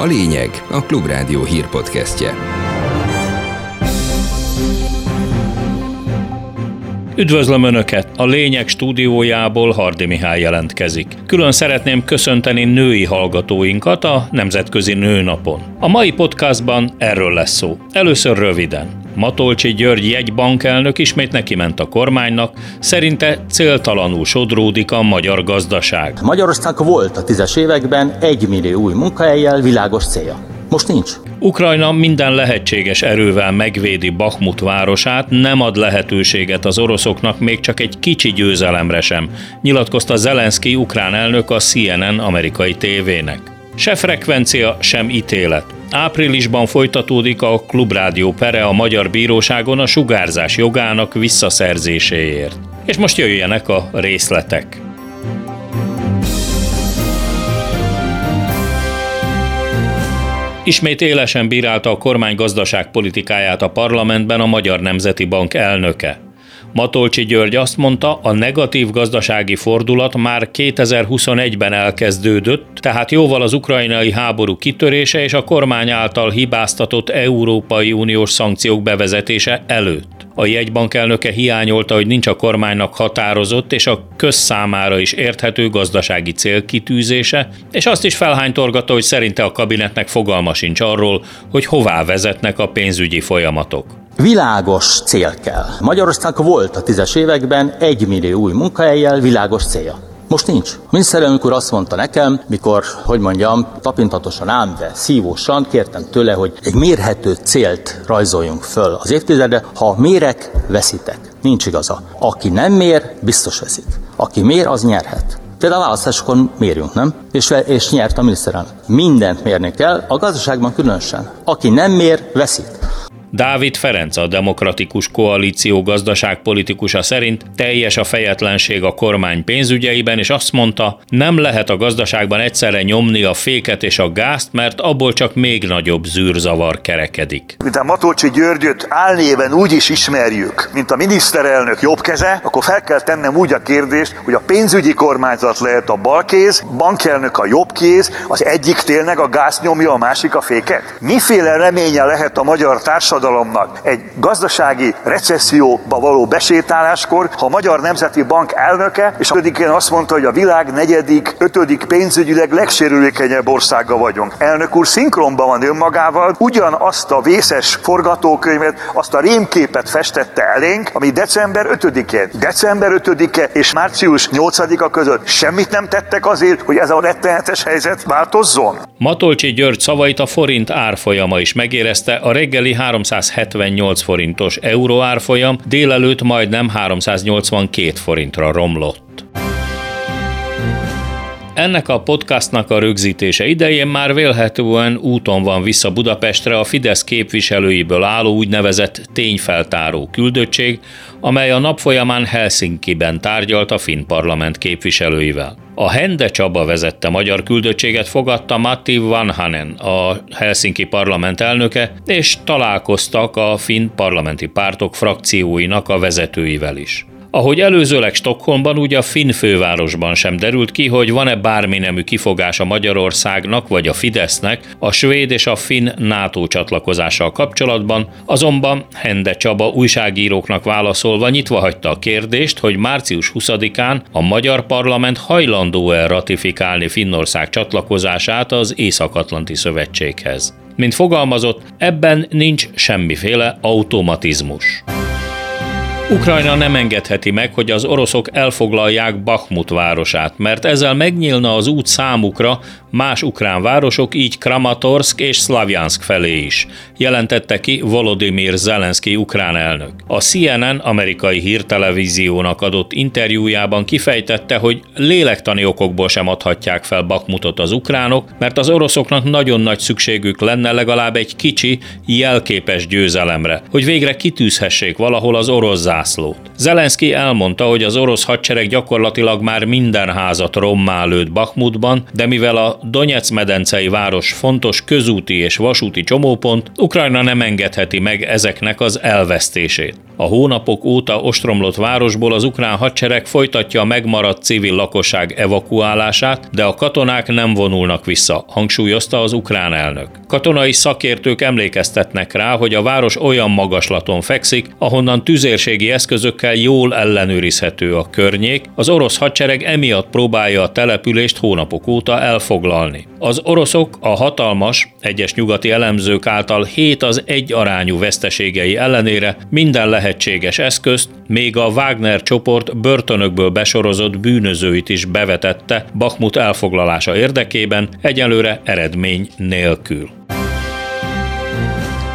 A lényeg a Klubrádió hírpodcastje. Üdvözlöm Önöket! A Lényeg stúdiójából Hardi Mihály jelentkezik. Külön szeretném köszönteni női hallgatóinkat a Nemzetközi Nőnapon. A mai podcastban erről lesz szó. Először röviden. Matolcsi György jegybankelnök ismét neki ment a kormánynak, szerinte céltalanul sodródik a magyar gazdaság. Magyarország volt a tízes években egy millió új munkahelyjel világos célja. Most nincs. Ukrajna minden lehetséges erővel megvédi Bakhmut városát, nem ad lehetőséget az oroszoknak még csak egy kicsi győzelemre sem, nyilatkozta Zelenszky ukrán elnök a CNN amerikai tévének. Se frekvencia, sem ítélet. Áprilisban folytatódik a Klubrádió pere a Magyar Bíróságon a sugárzás jogának visszaszerzéséért. És most jöjjenek a részletek. Ismét élesen bírálta a kormány gazdaságpolitikáját a parlamentben a Magyar Nemzeti Bank elnöke. Matolcsi György azt mondta, a negatív gazdasági fordulat már 2021-ben elkezdődött, tehát jóval az ukrajnai háború kitörése és a kormány által hibáztatott Európai Uniós szankciók bevezetése előtt. A jegybank elnöke hiányolta, hogy nincs a kormánynak határozott és a közszámára is érthető gazdasági célkitűzése, és azt is felhánytorgatta, hogy szerinte a kabinetnek fogalma sincs arról, hogy hová vezetnek a pénzügyi folyamatok. Világos cél kell. Magyarország volt a tízes években egy millió új munkahelyjel világos célja. Most nincs. Miniszterelnök úr azt mondta nekem, mikor, hogy mondjam, tapintatosan ám, de szívósan kértem tőle, hogy egy mérhető célt rajzoljunk föl az évtizedre. Ha mérek, veszítek. Nincs igaza. Aki nem mér, biztos veszít. Aki mér, az nyerhet. Például a választásokon mérjünk, nem? És, és nyert a miniszterelnök. Mindent mérni kell, a gazdaságban különösen. Aki nem mér, veszít. Dávid Ferenc, a Demokratikus Koalíció gazdaságpolitikusa szerint teljes a fejetlenség a kormány pénzügyeiben, és azt mondta, nem lehet a gazdaságban egyszerre nyomni a féket és a gázt, mert abból csak még nagyobb zűrzavar kerekedik. Mint a Matolcsi Györgyöt álnéven úgy is ismerjük, mint a miniszterelnök jobb keze, akkor fel kell tennem úgy a kérdést, hogy a pénzügyi kormányzat lehet a balkéz, bankelnök a jobb kéz, az egyik tényleg a gáz nyomja, a másik a féket. Miféle reménye lehet a magyar társadalom társadalomnak egy gazdasági recesszióba való besétáláskor, ha a Magyar Nemzeti Bank elnöke, és ötödikén azt mondta, hogy a világ negyedik, ötödik pénzügyileg legsérülékenyebb országa vagyunk. Elnök úr szinkronban van önmagával, ugyanazt a vészes forgatókönyvet, azt a rémképet festette elénk, ami december 5-én. December 5-e és március 8-a között semmit nem tettek azért, hogy ez a rettenetes helyzet változzon. Matolcsi György szavait a forint árfolyama is megérezte a reggeli 300 378 forintos euróárfolyam, délelőtt majdnem 382 forintra romlott. Ennek a podcastnak a rögzítése idején már vélhetően úton van vissza Budapestre a Fidesz képviselőiből álló úgynevezett tényfeltáró küldöttség, amely a nap folyamán Helsinki-ben tárgyalt a Finn parlament képviselőivel. A Hende Csaba vezette magyar küldöttséget fogadta Matti Vanhanen, a Helsinki parlament elnöke, és találkoztak a finn parlamenti pártok frakcióinak a vezetőivel is. Ahogy előzőleg Stockholmban, úgy a Finn fővárosban sem derült ki, hogy van-e bármi nemű kifogás a Magyarországnak vagy a Fidesznek a svéd és a finn NATO csatlakozással kapcsolatban, azonban Hende Csaba újságíróknak válaszolva nyitva hagyta a kérdést, hogy március 20-án a magyar parlament hajlandó-e ratifikálni Finnország csatlakozását az Észak-Atlanti Szövetséghez. Mint fogalmazott, ebben nincs semmiféle automatizmus. Ukrajna nem engedheti meg, hogy az oroszok elfoglalják Bakhmut városát, mert ezzel megnyílna az út számukra más ukrán városok, így Kramatorsk és Slavjansk felé is, jelentette ki Volodymyr Zelenszky ukrán elnök. A CNN amerikai hírtelevíziónak adott interjújában kifejtette, hogy lélektani okokból sem adhatják fel Bakhmutot az ukránok, mert az oroszoknak nagyon nagy szükségük lenne legalább egy kicsi, jelképes győzelemre, hogy végre kitűzhessék valahol az orosz zászlót. Zelenszky elmondta, hogy az orosz hadsereg gyakorlatilag már minden házat rommá lőtt Bakhmutban, de mivel a Donetsz medencei város fontos közúti és vasúti csomópont, Ukrajna nem engedheti meg ezeknek az elvesztését. A hónapok óta ostromlott városból az ukrán hadsereg folytatja a megmaradt civil lakosság evakuálását, de a katonák nem vonulnak vissza, hangsúlyozta az ukrán elnök. Katonai szakértők emlékeztetnek rá, hogy a város olyan magaslaton fekszik, ahonnan tüzérségi eszközökkel jól ellenőrizhető a környék, az orosz hadsereg emiatt próbálja a települést hónapok óta elfoglalni. Az oroszok a hatalmas, egyes nyugati elemzők által 7 az egy arányú veszteségei ellenére minden lehetséges eszközt, még a Wagner csoport börtönökből besorozott bűnözőit is bevetette Bakhmut elfoglalása érdekében, egyelőre eredmény nélkül.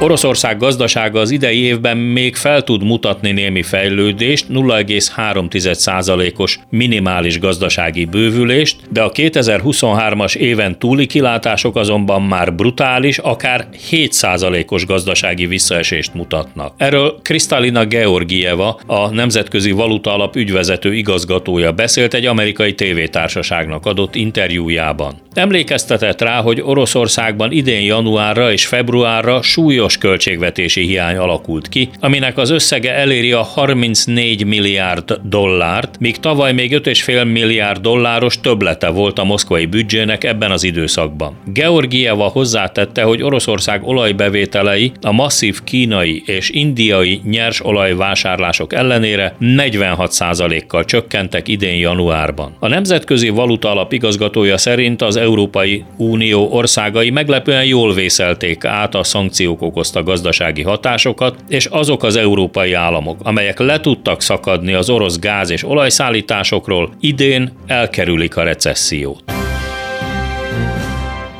Oroszország gazdasága az idei évben még fel tud mutatni némi fejlődést, 0,3%-os minimális gazdasági bővülést, de a 2023-as éven túli kilátások azonban már brutális, akár 7%-os gazdasági visszaesést mutatnak. Erről Kristalina Georgieva, a Nemzetközi Valuta Alap ügyvezető igazgatója beszélt egy amerikai tévétársaságnak adott interjújában. Emlékeztetett rá, hogy Oroszországban idén januárra és februárra súlyos súlyos költségvetési hiány alakult ki, aminek az összege eléri a 34 milliárd dollárt, míg tavaly még 5,5 milliárd dolláros töblete volt a moszkvai büdzsének ebben az időszakban. Georgieva hozzátette, hogy Oroszország olajbevételei a masszív kínai és indiai nyers olajvásárlások ellenére 46%-kal csökkentek idén januárban. A Nemzetközi Valuta Alap igazgatója szerint az Európai Unió országai meglepően jól vészelték át a szankciók okozta gazdasági hatásokat, és azok az európai államok, amelyek le tudtak szakadni az orosz gáz és olajszállításokról, idén elkerülik a recessziót.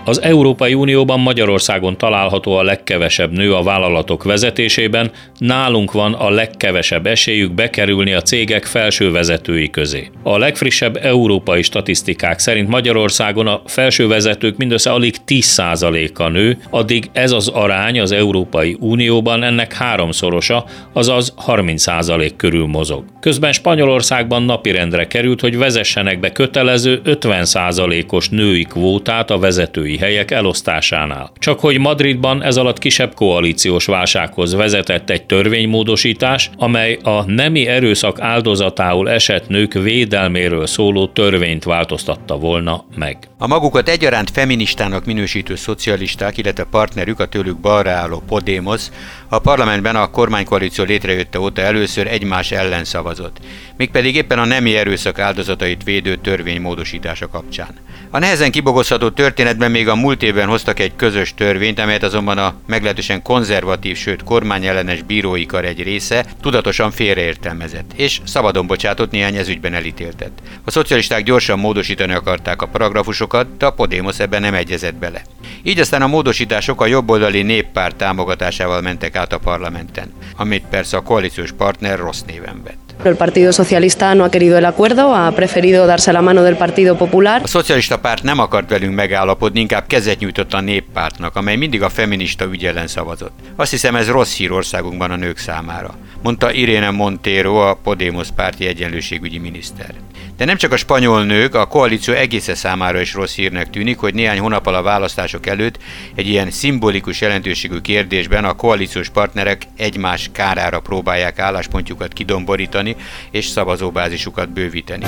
Az Európai Unióban Magyarországon található a legkevesebb nő a vállalatok vezetésében, nálunk van a legkevesebb esélyük bekerülni a cégek felső vezetői közé. A legfrissebb európai statisztikák szerint Magyarországon a felső vezetők mindössze alig 10%-a nő, addig ez az arány az Európai Unióban ennek háromszorosa, azaz 30% körül mozog. Közben Spanyolországban napirendre került, hogy vezessenek be kötelező 50%-os női kvótát a vezetői helyek elosztásánál. Csak hogy Madridban ez alatt kisebb koalíciós válsághoz vezetett egy törvénymódosítás, amely a nemi erőszak áldozatául esett nők védelméről szóló törvényt változtatta volna meg. A magukat egyaránt feministának minősítő szocialisták, illetve partnerük a tőlük balra álló Podemos a parlamentben a kormánykoalíció létrejötte óta először egymás ellen szavazott, mégpedig éppen a nemi erőszak áldozatait védő törvény módosítása kapcsán. A nehezen kibogozható történetben még a múlt évben hoztak egy közös törvényt, amelyet azonban a meglehetősen konzervatív, sőt kormányellenes bírói kar egy része tudatosan félreértelmezett, és szabadon bocsátott néhány ezügyben elítéltet. A szocialisták gyorsan módosítani akarták a paragrafusokat, de a Podemos ebben nem egyezett bele. Így aztán a módosítások a jobboldali néppárt támogatásával mentek át a parlamenten, amit persze a koalíciós partner rossz néven vett. El Partido Socialista no ha querido el acuerdo, ha preferido darse la mano del Partido Popular. A szocialista párt nem akart velünk megállapodni, inkább kezet nyújtott a néppártnak, amely mindig a feminista ügy ellen szavazott. Azt hiszem ez rossz hír országunkban a nők számára, mondta Irene Montero, a Podemos párti egyenlőségügyi miniszter. De nem csak a spanyol nők, a koalíció egésze számára is rossz hírnek tűnik, hogy néhány hónappal a választások előtt egy ilyen szimbolikus jelentőségű kérdésben a koalíciós partnerek egymás kárára próbálják álláspontjukat kidomborítani és szavazóbázisukat bővíteni.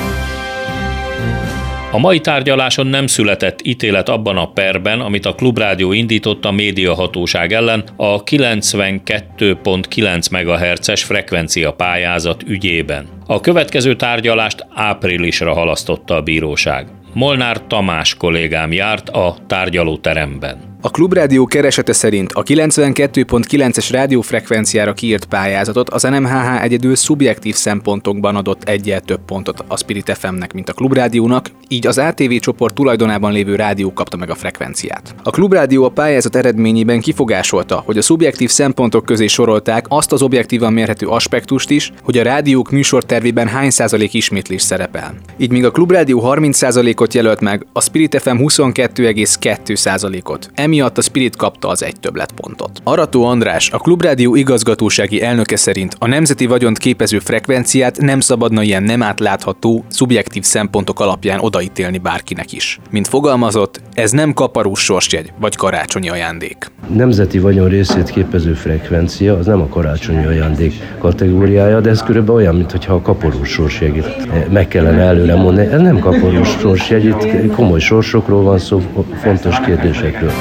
A mai tárgyaláson nem született ítélet abban a perben, amit a Klubrádió indított a médiahatóság ellen a 92.9 MHz-es frekvencia pályázat ügyében. A következő tárgyalást áprilisra halasztotta a bíróság. Molnár Tamás kollégám járt a tárgyalóteremben. A Klubrádió keresete szerint a 92.9-es rádiófrekvenciára kiírt pályázatot az NMHH egyedül szubjektív szempontokban adott egyel több pontot a Spirit FM-nek, mint a Klubrádiónak, így az ATV csoport tulajdonában lévő rádió kapta meg a frekvenciát. A Klubrádió a pályázat eredményében kifogásolta, hogy a szubjektív szempontok közé sorolták azt az objektívan mérhető aspektust is, hogy a rádiók műsortervében hány százalék ismétlés szerepel. Így míg a Klubrádió 30 százalékot jelölt meg, a Spirit FM 22,2 százalékot emiatt a Spirit kapta az egy többletpontot. Arató András, a Klubrádió igazgatósági elnöke szerint a nemzeti vagyont képező frekvenciát nem szabadna ilyen nem átlátható, szubjektív szempontok alapján odaítélni bárkinek is. Mint fogalmazott, ez nem kaparós sorsjegy vagy karácsonyi ajándék. Nemzeti vagyon részét képező frekvencia az nem a karácsonyi ajándék kategóriája, de ez körülbelül olyan, mintha a kaparós sorsjegyet meg kellene előre mondani. Ez nem kaparós sorsjegy, itt komoly sorsokról van szó, fontos kérdésekről.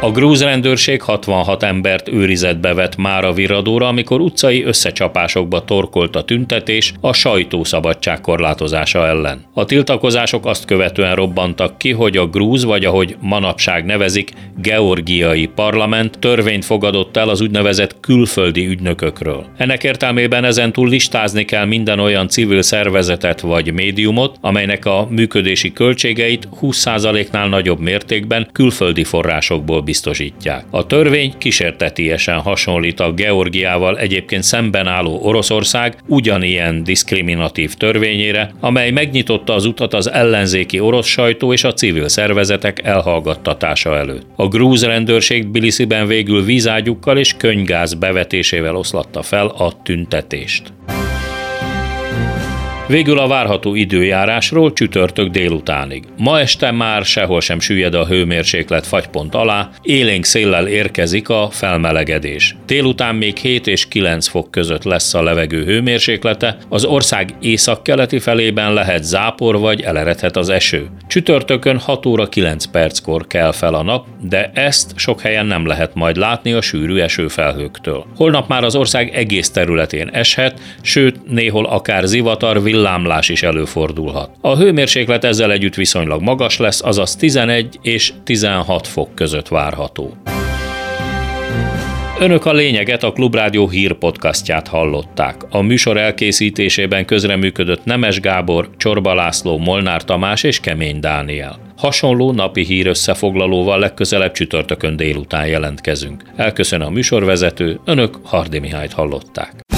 A grúz rendőrség 66 embert őrizetbe vett már a viradóra, amikor utcai összecsapásokba torkolt a tüntetés a sajtószabadság korlátozása ellen. A tiltakozások azt követően robbantak ki, hogy a grúz, vagy ahogy manapság nevezik, georgiai parlament törvényt fogadott el az úgynevezett külföldi ügynökökről. Ennek értelmében ezentúl listázni kell minden olyan civil szervezetet vagy médiumot, amelynek a működési költségeit 20%-nál nagyobb mértékben külföldi forrásokból biztosítják. A törvény kísértetiesen hasonlít a Georgiával egyébként szemben álló Oroszország ugyanilyen diszkriminatív törvényére, amely megnyitotta az utat az ellenzéki orosz sajtó és a civil szervezetek elhallgattatása előtt. A grúz rendőrség Bilisziben végül vízágyukkal és könygáz bevetésével oszlatta fel a tüntetést. Végül a várható időjárásról csütörtök délutánig. Ma este már sehol sem süllyed a hőmérséklet fagypont alá, élénk széllel érkezik a felmelegedés. Délután még 7 és 9 fok között lesz a levegő hőmérséklete, az ország északkeleti felében lehet zápor vagy eleredhet az eső. Csütörtökön 6 óra 9 perckor kell fel a nap, de ezt sok helyen nem lehet majd látni a sűrű esőfelhőktől. Holnap már az ország egész területén eshet, sőt néhol akár zivatar, villámlás is előfordulhat. A hőmérséklet ezzel együtt viszonylag magas lesz, azaz 11 és 16 fok között várható. Önök a lényeget a Klubrádió hírpodcastját hallották. A műsor elkészítésében közreműködött Nemes Gábor, Csorba László, Molnár Tamás és Kemény Dániel. Hasonló napi hír összefoglalóval legközelebb csütörtökön délután jelentkezünk. Elköszön a műsorvezető, önök Hardi Mihályt hallották.